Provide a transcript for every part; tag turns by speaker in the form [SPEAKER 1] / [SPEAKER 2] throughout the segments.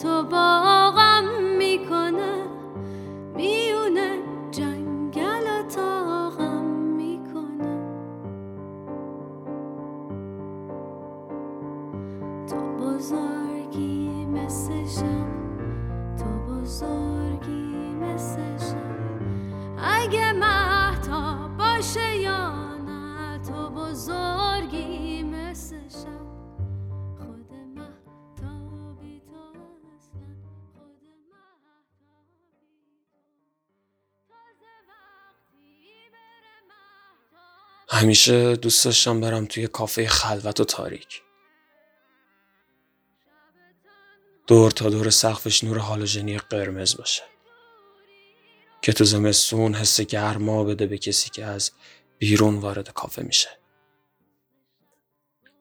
[SPEAKER 1] 错吧？
[SPEAKER 2] همیشه دوست داشتم برم توی کافه خلوت و تاریک. دور تا دور سقفش نور هالوژنی قرمز باشه. که تو زمستون حس گرما بده به کسی که از بیرون وارد کافه میشه.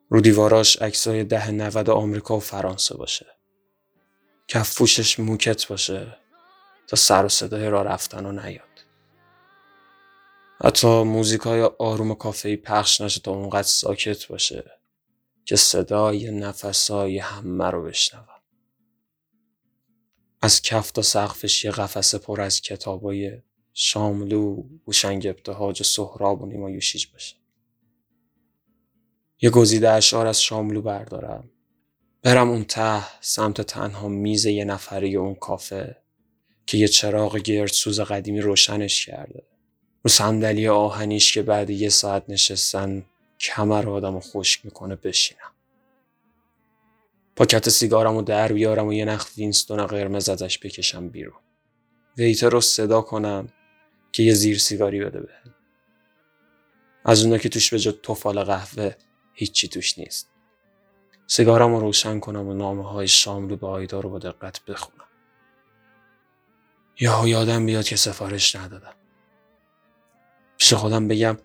[SPEAKER 2] رو دیواراش عکسای ده نود آمریکا و فرانسه باشه. کفپوشش موکت باشه تا سر و صدای راه رفتن و نیاد. حتی موزیکای آروم کافه‌ای پخش نشه تا اونقدر ساکت باشه که صدای نفسای همه رو بشنوم از کف تا سقفش یه قفسه پر از کتابای شاملو، هوشنگ ابتهاج و سهراب و نیما یوشیج باشه. یه گزیده اشعار از شاملو بردارم. برم اون ته سمت تنها میز یه نفری اون کافه که یه چراغ گردسوز قدیمی روشنش کرده. رو صندلی آهنیش که بعد یه ساعت نشستن کمر آدم رو خشک می‌کنه بشینم. پاکت سیگارم رو در بیارم و یه نخ وینستون قرمز ازش بکشم بیرون. ویتر رو صدا کنم که یه زیر سیگاری بده بهم. از اونا که توش به جا توفال قهوه هیچی توش نیست. سیگارم رو روشن کنم و نامه های شاملو به آیدا رو با دقت بخونم. یا یادم بیاد که سفارش ندادم. پیش خودم بگم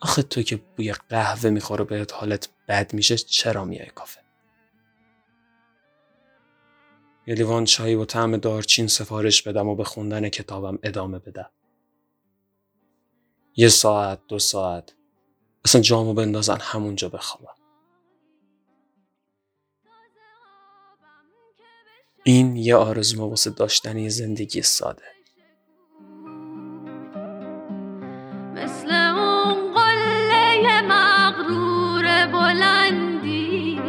[SPEAKER 2] آخه تو که بوی قهوه می‌خوره بهت حالت بد میشه چرا میای کافه؟ یه لیوان چای و طعم دارچین سفارش بدم و به خوندن کتابم ادامه بدم. یه ساعت دو ساعت اصلا جامو بندازن همونجا بخوابم. این یه آرزومه واسه داشتن یه زندگی ساده.
[SPEAKER 1] بلندی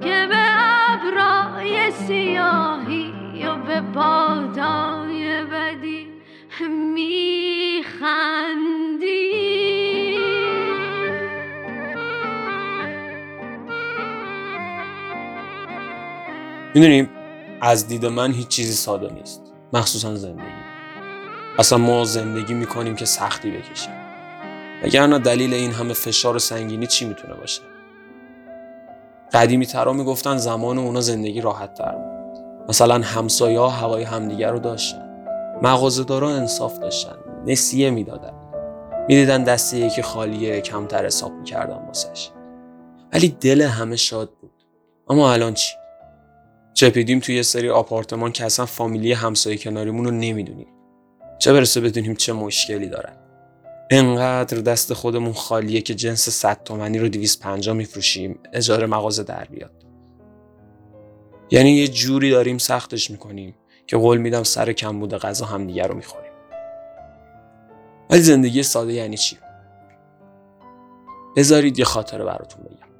[SPEAKER 1] که به ابرای سیاهی و به بادای بدی میخندی
[SPEAKER 2] می‌دونیم از دید من هیچ چیزی ساده نیست. مخصوصا زندگی. اصلا ما زندگی می‌کنیم که سختی بکشیم. وگرنه دلیل این همه فشار و سنگینی چی می‌تونه باشه؟ قدیمی ترا می‌گفتن زمان اونا زندگی راحت تر بود. مثلا همسایه ها هوای همدیگر رو داشتن. مغازه‌دارا انصاف داشتن. نسیه می‌دادن. می‌دیدن دسته یکی خالیه کمتر حساب می‌کردن واسش. ولی دل همه شاد بود. اما الان چی؟ چپیدیم توی یه سری آپارتمان که اصلا فامیلی همسایه کناریمون رو نمی‌دونیم. چه برسه بدونیم چه مشکلی دارن. انقدر دست خودمون خالیه که جنس 100 تومنی رو 250 میفروشیم اجاره مغازه در بیاد. یعنی یه جوری داریم سختش می‌کنیم که قول میدم سر کم بوده غذا هم دیگه رو می‌خوریم. ولی زندگی ساده یعنی چی؟ بذارید یه خاطره براتون بگم.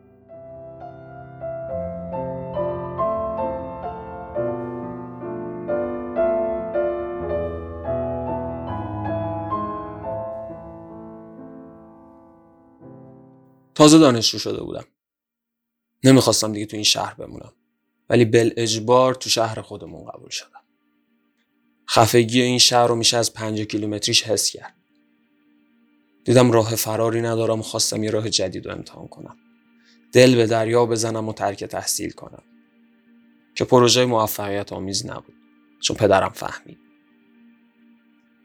[SPEAKER 2] تازه دانشجو شده بودم. نمی‌خواستم دیگه تو این شهر بمونم. ولی بل اجبار تو شهر خودمون قبول شدم. خفگی این شهر رو میشه از پنج کیلومتریش حس کرد. دیدم راه فراری ندارم و خواستم یه راه جدید رو امتحان کنم. دل به دریا بزنم و ترک تحصیل کنم. که پروژه موفقیت آمیز نبود. چون پدرم فهمید.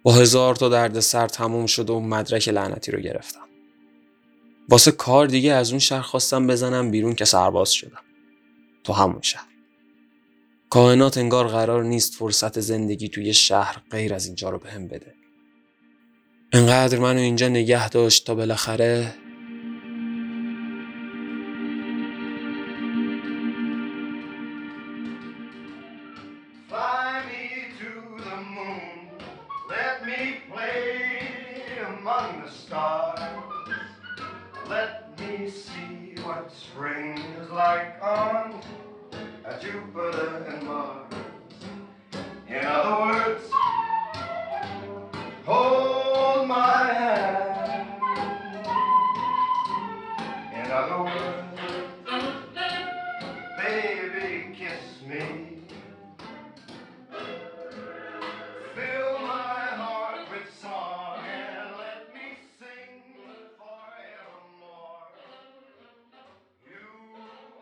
[SPEAKER 2] با هزار تا درد سر تموم شد و مدرک لعنتی رو گرفتم. واسه کار دیگه از اون شهر خواستم بزنم بیرون که سرباز شدم. تو همون شهر. کائنات انگار قرار نیست فرصت زندگی توی شهر غیر از اینجا رو بهم بده. انقدر منو اینجا نگه داشت تا بالاخره
[SPEAKER 3] baby, kiss me. Fill my heart with song and let me sing forevermore. You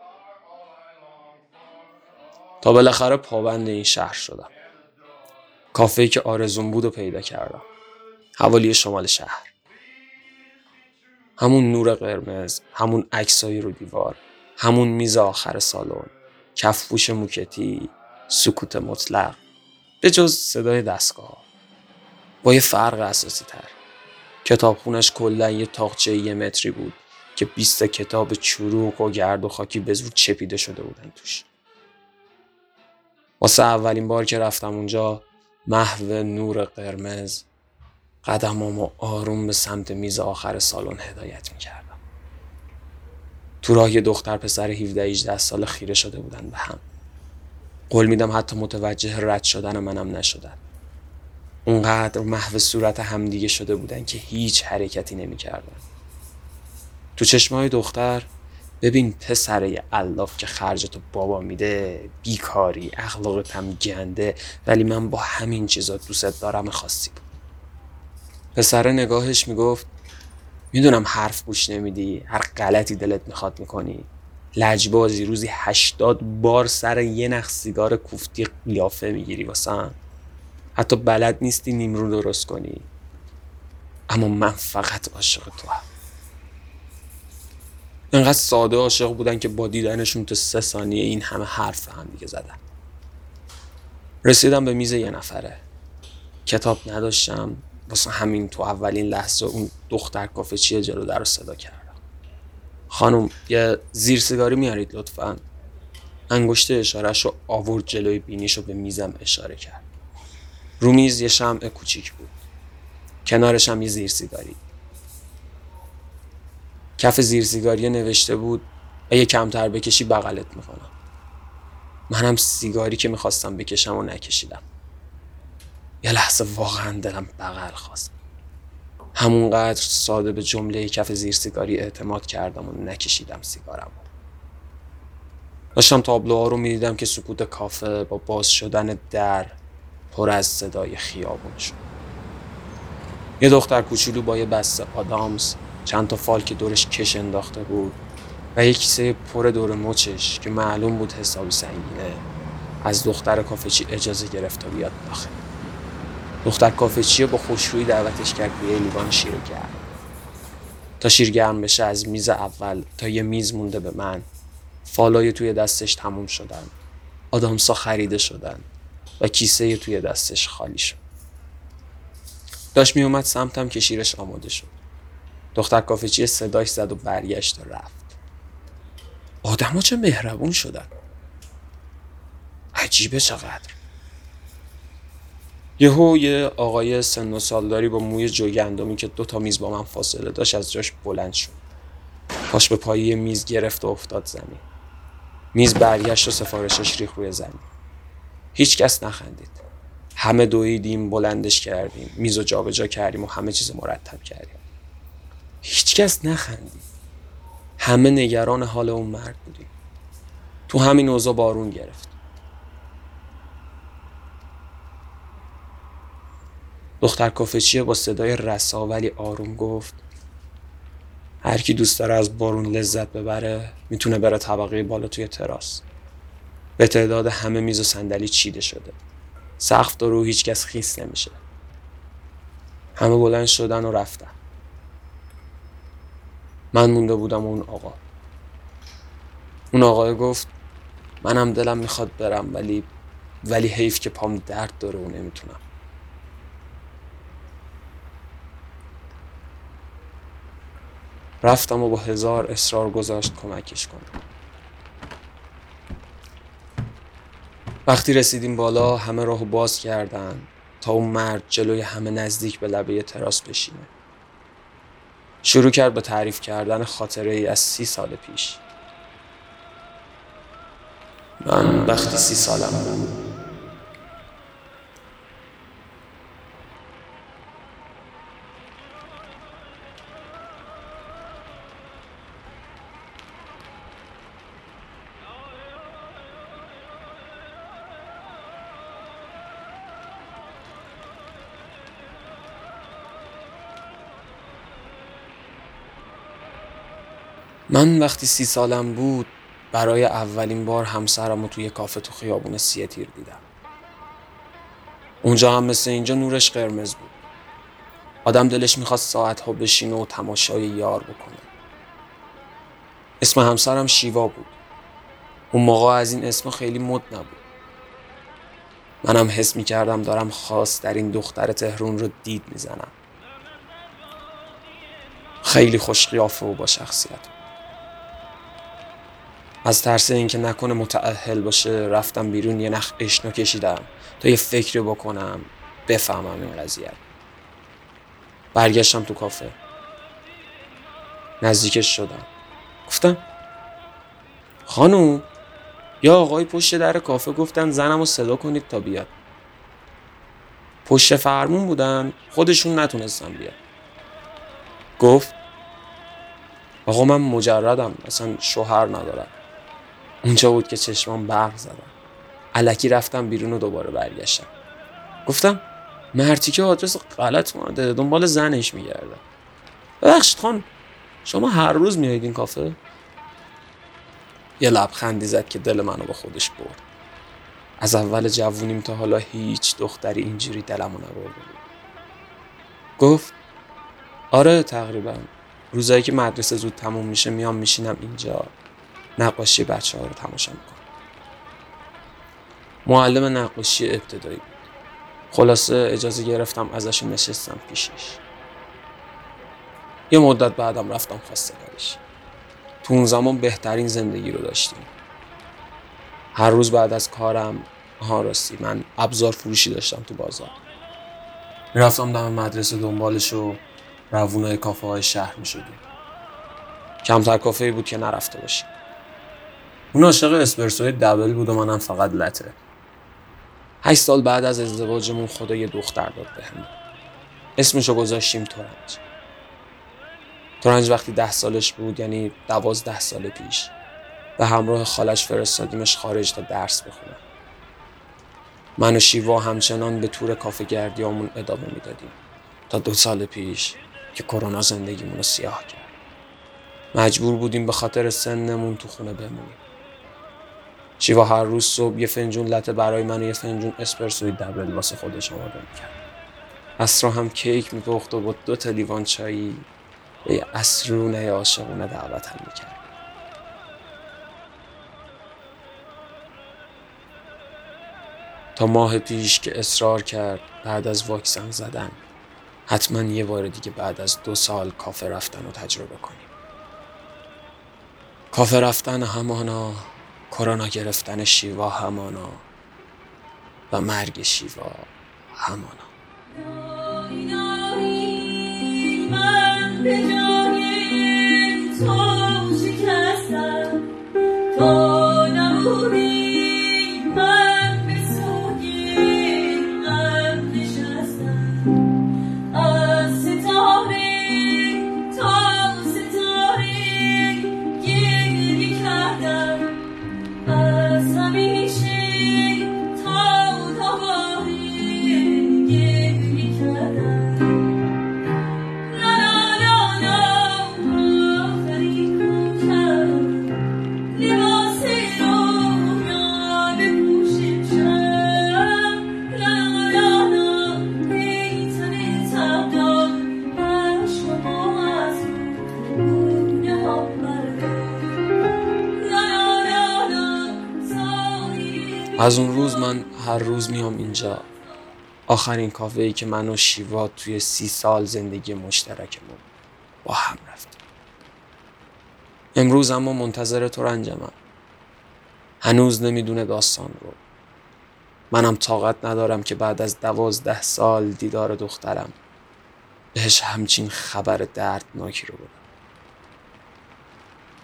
[SPEAKER 3] are all I long for.
[SPEAKER 2] تا بالاخره پابند این شهر شدم کافه که آرزون بود و پیدا کردم حوالی شمال شهر همون نور قرمز همون عکسای رو دیوار همون میز آخر سالن. کفپوش موکتی سکوت مطلق. به جز صدای دستگاه. با یه فرق اساسی تر کتابخونش کلا یه تاقچه یه متری بود که 20 کتاب چروک و گرد و خاکی به زور چپیده شده بودن توش. واسه اولین بار که رفتم اونجا محو نور قرمز قدمامو آروم به سمت میز آخر سالن هدایت می‌کردم تو راه یه دختر پسر 17 18 سال خیره شده بودن به هم. قول میدم حتی متوجه رد شدن منم نشدن. اونقدر محو صورت همدیگه شده بودن که هیچ حرکتی نمی‌کردن. تو چشمای دختر ببین پسره الاف که خرج تو بابا میده بیکاری اخلاقت هم گنده ولی من با همین چیزا دوست دارم خاصی بود. پسره نگاهش می‌گفت می‌دونم حرف گوش نمیدی هر غلطی دلت می‌خواد می‌کنی. لجبازی روزی هشتاد بار سر یه نخ سیگار کوفتی قیافه می‌گیری واسم. حتی بلد نیستی نیمرو درست کنی. اما من فقط عاشق تو هم. انقدر ساده عاشق بودن که با دیدنشون تو سه ثانیه این همه حرف هم دیگه زدن. رسیدم به میز یه نفره. کتاب نداشتم. واسه همین تو اولین لحظه اون دختر کافه چیه جلو در رو صدا کردم. خانم یه زیر سیگاری میارید لطفا. انگشت اشارش رو آورد جلوی بینیش رو به میزم اشاره کرد. رو میز یه شمع کوچیک بود. کنارش هم یه زیر سیگاری. کف زیر سیگاری نوشته بود اگه کمتر بکشی بغلت می‌کنم. منم سیگاری که می‌خواستم بکشم و نکشیدم. یه لحظه واقعا دلم بغل خواست. همونقدر ساده به جمله کف زیر سیگاری اعتماد کردم و نکشیدم سیگارم. داشتم تابلوها رو می‌دیدم که سکوت کافه با باز شدن در پر از صدای خیابون شد. یه دختر کوچولو با یه بسته آدامس چند تا فال که دورش کش انداخته بود و یه کیسه پر دور مچش که معلوم بود حسابی سنگینه از دختر کافچی اجازه گرفت تا بیاد داخل. دختر کافچیه با خوشرویی دعوتش کرد به لیوان شیر گرم. تا شیر گرم بشه از میز اول تا یه میز مونده به من فالای توی دستش تموم شدن. آدامسا خریده شدن و کیسه توی دستش خالی شد. داشت می اومد سمتم که شیرش آماده شد. دختر کافچی صداش زد و برگشت و رفت. آدما چه مهربون شدن. عجیبه چقدر. یهو یه آقای سن و سالداری با موی جوگندمی که دو تا میز با من فاصله داشت از جاش بلند شد. پاش به پایه میز گرفت و افتاد زمین. میز برگشت و سفارشش ریخ روی زمین. هیچ کس نخندید. همه دویدیم بلندش کردیم میز و جابجا کردیم و همه چیز مرتب کردیم. هیچ کس نخندید. همه نگران حال اون مرد بودیم. تو همین اوضاع بارون گرفت دختر کافچیه با صدای رسا ولی آروم گفت. هر کی دوست داره از بارون لذت ببره می‌تونه بره طبقه بالا توی تراس. به تعداد همه میز و صندلی چیده شده. سقف داره و هیچ کس خیس نمیشه. همه بلند شدن و رفتن. من مونده بودم اون آقا. اون آقا گفت منم دلم می‌خواد برم ولی ولی حیف که پام درد داره و نمی‌تونم. رفتم و با هزار اصرار گذاشت کمکش کنم. وقتی رسیدیم بالا همه راهو باز کردن تا اون مرد جلوی همه نزدیک به لبه تراس بشینه. شروع کرد به تعریف کردن خاطره ای از سی سال پیش. من وقتی سی سالم بود من وقتی سی سالم بود برای اولین بار همسرم رو توی کافه تو خیابون سی تیر دیدم. اونجا هم مثل اینجا نورش قرمز بود. آدم دلش می‌خواست ساعتها بشینه و تماشای یار بکنه. اسم همسرم شیوا بود. اون موقع از این اسم خیلی مد نبود. منم حس می‌کردم دارم خاص در این دختر تهرون رو دید می‌زنم. خیلی خوش قیافه و با شخصیت از ترس اینکه نکنه متعهل باشه رفتم بیرون یه نخ اشنا کشیدم تا یه فکری بکنم بفهمم این قضیه. برگشتم تو کافه. نزدیکش شدم. گفتم خانوم یا آقای پشت در کافه گفتن زنم رو صدا کنید تا بیاد. پشت فرمون بودن خودشون نتونستن بیاد گفت آقا من مجردم اصلا شوهر ندارم. اونجا بود که چشمان برق زدم. علکی رفتم بیرون و دوباره برگشتم. گفتم مرتی که آدرس غلط مانده دنبال زنش میگرده ببخشید خان شما هر روز میایید این کافه؟ یه لبخندی زد که دل منو به خودش برد. از اول جوونیم تا حالا هیچ دختری اینجوری دلمو نبرده بود. گفت آره تقریبا. روزایی که مدرسه زود تموم میشه میام میشینم اینجا. نقاشی بچه ها رو تماشا می‌کنم معلم نقاشی ابتدایی بود. خلاصه اجازه گرفتم ازش نشستم پیشش. یه مدت بعدم رفتم خواستگاریش. تو اون زمان بهترین زندگی رو داشتیم. هر روز بعد از کارم ها راستی من ابزار فروشی داشتم تو بازار. می‌رفتم دم مدرسه دنبالش و روونای کافه های شهر می شدیم کمتر کافه بود که نرفته باشیم. اون عاشق اسپرسوی دبل بود و منم فقط لته هشت سال بعد از ازدواجمون خدا یه دختر داد بهم. اسمشو گذاشتیم تورنج. تورنج وقتی ده سالش بود یعنی دوازده سال پیش به همراه خالش فرستادیمش خارج تا درس بخونه من و شیوا همچنان به تور کافه گردیامون ادامه می‌دادیم. تا دو سال پیش که کرونا زندگیمون رو سیاه کرد. مجبور بودیم به خاطر سنمون تو خونه بمونیم. شیوا هر روز صبح یه فنجون لطه برای من و یه فنجون اسپرسوی دبل واسه خودش آماده می‌کرد اسرا هم کیک میپخت و با دو تا لیوان چایی به یه اسرونه عاشقونه دعوتم می‌کرد. تا ماه پیش که اصرار کرد بعد از واکسن زدن حتما یه بار دیگه بعد از دو سال کافه رفتن رو تجربه کنیم. کافه رفتن همانا کرونا گرفتن شیوا همانا و مرگ شیوا همانا. از اون روز من هر روز میام اینجا. آخرین کافه ای که من و شیوا توی سی سال زندگی مشترکمون با هم رفتیم. امروز اما منتظر تو رنجمم. هنوز نمی‌دونه داستان رو. منم طاقت ندارم که بعد از دوازده سال دیدار دخترم بهش همچین خبر دردناکی رو بدم.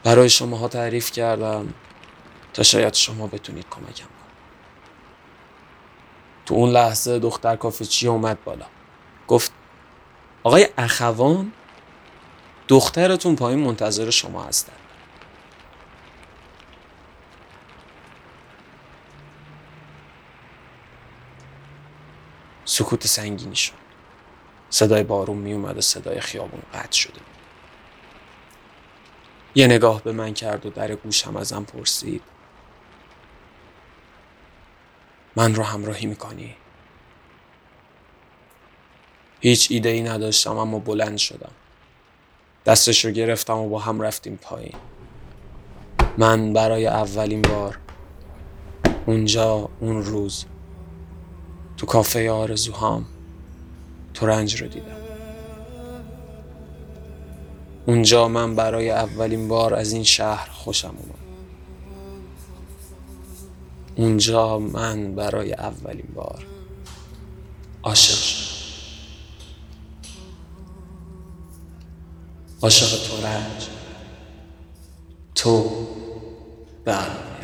[SPEAKER 2] برای شماها تعریف کردم تا شاید شما بتونید کمکم تو اون لحظه دختر کافه چی اومد بالا. گفت آقای اخوان دخترتون پایین منتظر شما هستن. سکوت سنگینی شد. صدای بارون می اومد و صدای خیابون قطع شده یه نگاه به من کرد و در گوشم ازم پرسید. من رو همراهی می‌کنی؟ هیچ ایده ای نداشتم اما بلند شدم. دستش رو گرفتم و با هم رفتیم پایین. من برای اولین بار اونجا اون روز تو کافه آرزوهام تو رنج رو دیدم. اونجا من برای اولین بار از این شهر خوشم اومد. اونجا من برای اولین بار عاشق شدم. عاشق تو رنج تو بر.